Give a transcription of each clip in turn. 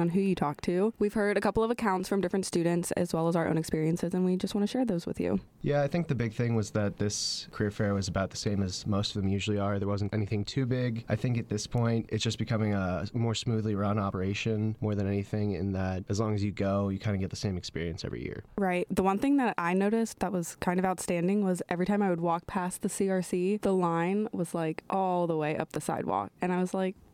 on who you talk to. We've heard a couple of accounts from different students as well as our own experiences, and we just want to share those with you. Yeah, I think the big thing was that this career fair was about the same as most of them usually are. There wasn't anything too big. I think at this point, it's just becoming a more smoothly run operation more than anything, in that as long as you go, you kind of get the same experience every year. Right. The one thing that I noticed that was kind of outstanding was every time I would walk past the CRC, the line was like all the way up the sidewalk. And I was like, "Hmm,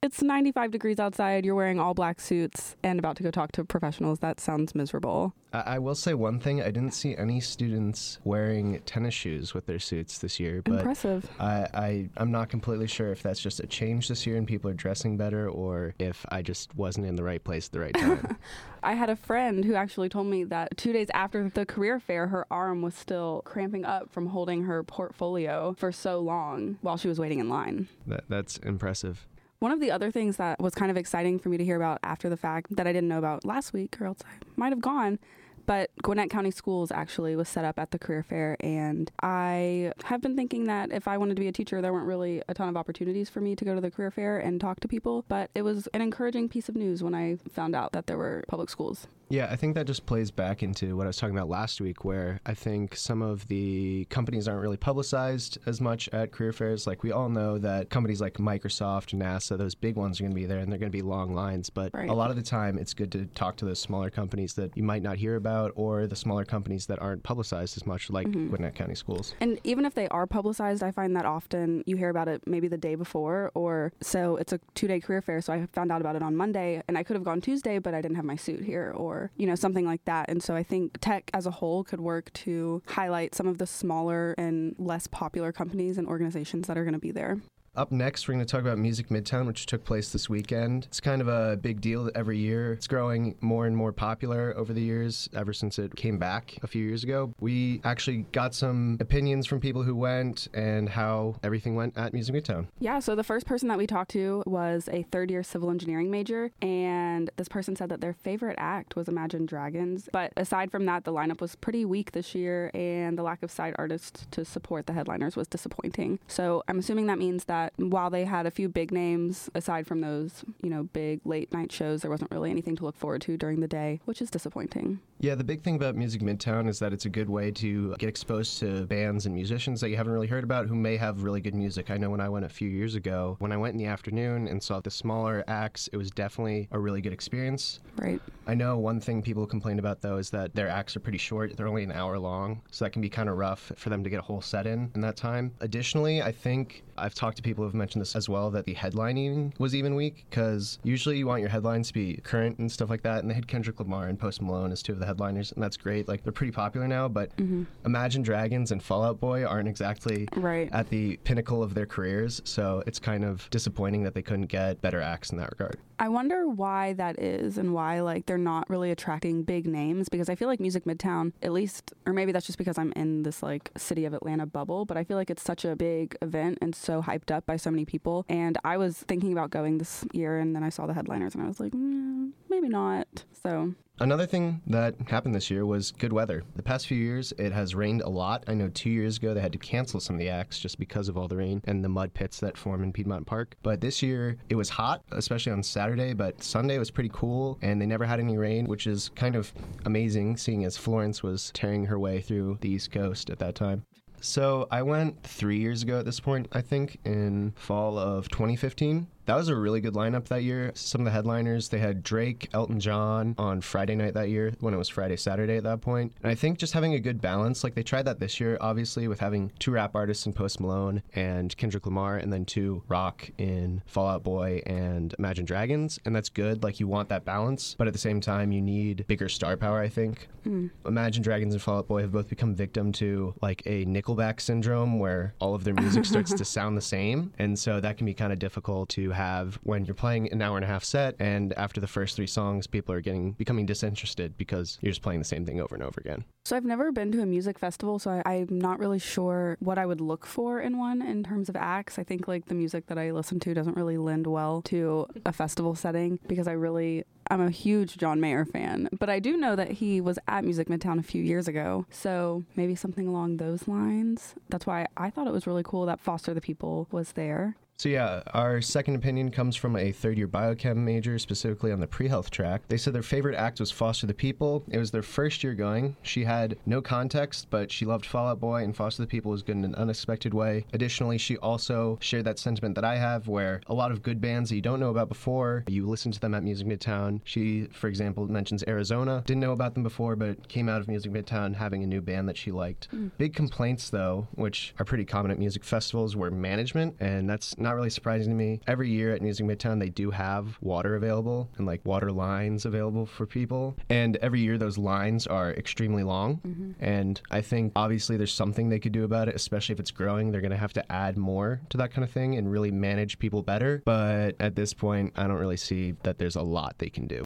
it's 95 degrees outside. You're wearing all black suits and about to go talk to professionals. That sounds miserable. I, I will say one thing: I didn't see any students wearing tennis shoes with their suits this year, but Impressive. I, I I'm not completely sure if that's just a change this year and people are dressing better, or if I just wasn't in the right place at the right time. I had a friend who actually told me that two days after the career fair, her arm was still cramping up from holding her portfolio for so long while she was waiting in line. that, that's impressive. One of the other things that was kind of exciting for me to hear about after the fact that I didn't know about last week, or else I might have gone. But Gwinnett County Schools actually was set up at the career fair, and I have been thinking that if I wanted to be a teacher, there weren't really a ton of opportunities for me to go to the career fair and talk to people. But it was an encouraging piece of news when I found out that there were public schools. Yeah, I think that just plays back into what I was talking about last week, where I think some of the companies aren't really publicized as much at career fairs. Like, we all know that companies like Microsoft, NASA, those big ones are going to be there and they're going to be long lines. But Right. a lot of the time, it's good to talk to those smaller companies that you might not hear about or the smaller companies that aren't publicized as much, like mm-hmm. Gwinnett County Schools. And even if they are publicized, I find that often you hear about it maybe the day before, or so it's a two day career fair. So I found out about it on Monday, and I could have gone Tuesday, but I didn't have my suit here, or, you know, something like that. And so I think tech as a whole could work to highlight some of the smaller and less popular companies and organizations that are going to be there. Up next, we're going to talk about Music Midtown, which took place this weekend. It's kind of a big deal every year. It's growing more and more popular over the years, ever since it came back a few years ago. We actually got some opinions from people who went and how everything went at Music Midtown. Yeah, so the first person that we talked to was a third year civil engineering major, and this person said that their favorite act was Imagine Dragons. But aside from that, the lineup was pretty weak this year, and the lack of side artists to support the headliners was disappointing. So I'm assuming that means that while they had a few big names, aside from those, you know, big late night shows, there wasn't really anything to look forward to during the day, which is disappointing. Yeah, the big thing about Music Midtown is that it's a good way to get exposed to bands and musicians that you haven't really heard about who may have really good music. I know when I went a few years ago, when I went in the afternoon and saw the smaller acts, it was definitely a really good experience. Right. I know one thing people complain about though is that their acts are pretty short. They're only an hour long, so that can be kind of rough for them to get a whole set in in that time. Additionally, I think I've talked to people who've mentioned this as well that the headlining was even weak because usually you want your headlines to be current and stuff like that, and they had Kendrick Lamar and Post Malone as two of the headliners, and that's great. Like they're pretty popular now, but mm-hmm. Imagine Dragons and Fall Out Boy aren't exactly Right. at the pinnacle of their careers, so it's kind of disappointing that they couldn't get better acts in that regard. I wonder why that is and why like they're not really attracting big names because I feel like Music Midtown at least or maybe that's just because I'm in this like city of Atlanta bubble but I feel like it's such a big event and so hyped up by so many people and I was thinking about going this year and then I saw the headliners and I was like mm, maybe not so Another thing that happened this year was good weather. The past few years, it has rained a lot. I know two years ago they had to cancel some of the acts just because of all the rain and the mud pits that form in Piedmont Park. But this year, it was hot, especially on Saturday, but Sunday was pretty cool and they never had any rain, which is kind of amazing seeing as Florence was tearing her way through the East Coast at that time. So I went three years ago at this point, I think, in fall of 2015. That was a really good lineup that year. Some of the headliners, they had Drake, Elton John on Friday night that year when it was Friday, Saturday at that point. And I think just having a good balance, like they tried that this year, obviously, with having two rap artists in Post Malone and Kendrick Lamar, and then two rock in Fall Out Boy and Imagine Dragons. And that's good. Like you want that balance. But at the same time, you need bigger star power, I think. Hmm. Imagine Dragons and Fall Out Boy have both become victim to like a Nickelback syndrome where all of their music starts to sound the same. And so that can be kind of difficult to have when you're playing an hour and a half set and after the first three songs people are getting becoming disinterested because you're just playing the same thing over and over again. So I've never been to a music festival, so I, I'm not really sure what I would look for in one in terms of acts. I think like the music that I listen to doesn't really lend well to a festival setting because I really I'm a huge John Mayer fan, but I do know that he was at Music Midtown a few years ago. So maybe something along those lines. That's why I thought it was really cool that Foster the People was there. So yeah, our second opinion comes from a third-year biochem major, specifically on the pre-health track. They said their favorite act was Foster the People. It was their first year going. She had no context, but she loved Fall Out Boy, and Foster the People was good in an unexpected way. Additionally, she also shared that sentiment that I have, where a lot of good bands that you don't know about before, you listen to them at Music Midtown. She, for example, mentions Arizona. Didn't know about them before, but came out of Music Midtown having a new band that she liked. Hmm. Big complaints, though, which are pretty common at music festivals, were management, and that's not really surprising to me. Every year at Music Midtown, they do have water available and like water lines available for people. And every year, those lines are extremely long. Mm-hmm. And I think obviously there's something they could do about it, especially if it's growing. They're going to have to add more to that kind of thing and really manage people better. But at this point, I don't really see that there's a lot they can do.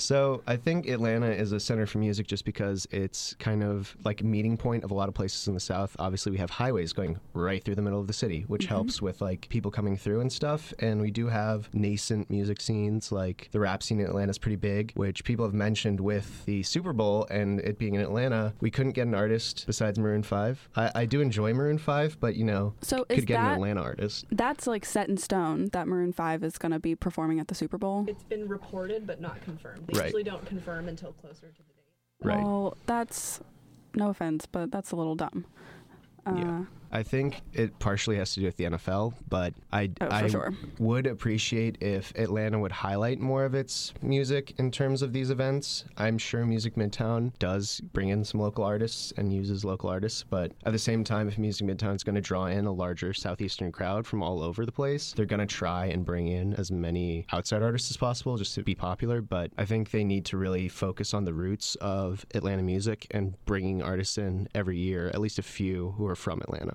So I think Atlanta is a center for music just because it's kind of like a meeting point of a lot of places in the South. Obviously, we have highways going right through the middle of the city, which mm-hmm. helps with like people coming through and stuff. And we do have nascent music scenes, like the rap scene in Atlanta is pretty big, which people have mentioned with the Super Bowl and it being in Atlanta. We couldn't get an artist besides Maroon Five. I, I do enjoy Maroon Five, but you know, So could is get an Atlanta artist. that's like set in stone that Maroon Five is going to be performing at the Super Bowl? It's been reported but not confirmed. They Right. usually don't confirm until closer to the date. Right. Well, that's no offense, but that's a little dumb. Uh, Yeah. I think it partially has to do with the NFL, but I, Oh, I sure. would appreciate if Atlanta would highlight more of its music in terms of these events. I'm sure Music Midtown does bring in some local artists and uses local artists, but at the same time, if Music Midtown is going to draw in a larger southeastern crowd from all over the place, they're going to try and bring in as many outside artists as possible just to be popular. But I think they need to really focus on the roots of Atlanta music and bringing artists in every year, at least a few who are from Atlanta.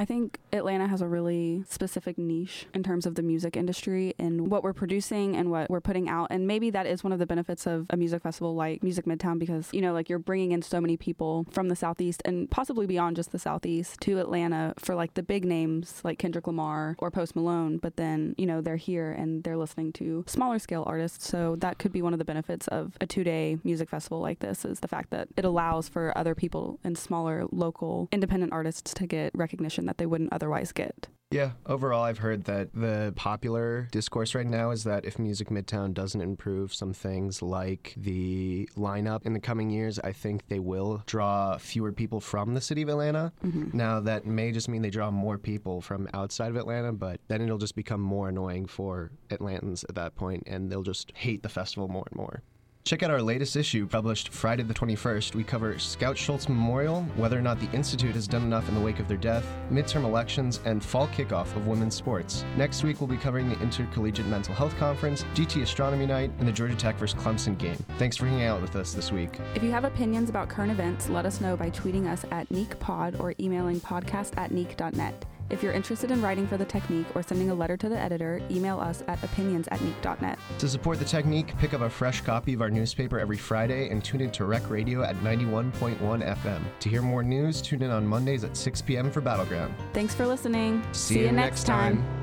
I think Atlanta has a really specific niche in terms of the music industry and what we're producing and what we're putting out. And maybe that is one of the benefits of a music festival like Music Midtown because, you know, like you're bringing in so many people from the Southeast and possibly beyond just the Southeast to Atlanta for like the big names like Kendrick Lamar or Post Malone. But then, you know, they're here and they're listening to smaller scale artists. So that could be one of the benefits of a two day music festival like this is the fact that it allows for other people and smaller local independent artists to get recognition that they wouldn't otherwise get. Yeah, overall, I've heard that the popular discourse right now is that if Music Midtown doesn't improve some things like the lineup in the coming years, I think they will draw fewer people from the city of Atlanta. Mm-hmm. Now, that may just mean they draw more people from outside of Atlanta, but then it'll just become more annoying for Atlantans at that point, and they'll just hate the festival more and more. Check out our latest issue, published Friday the 21st. We cover Scout Schultz Memorial, whether or not the Institute has done enough in the wake of their death, midterm elections, and fall kickoff of women's sports. Next week, we'll be covering the Intercollegiate Mental Health Conference, GT Astronomy Night, and the Georgia Tech vs. Clemson game. Thanks for hanging out with us this week. If you have opinions about current events, let us know by tweeting us at niquepod or emailing podcast at nique.net. If you're interested in writing for the Technique or sending a letter to the editor, email us at opinions at nique.net. To support the technique, pick up a fresh copy of our newspaper every Friday and tune in to WREK Radio at 91.1 FM. To hear more news, tune in on Mondays at 6 p.m. for Battleground. Thanks for listening. See you next time.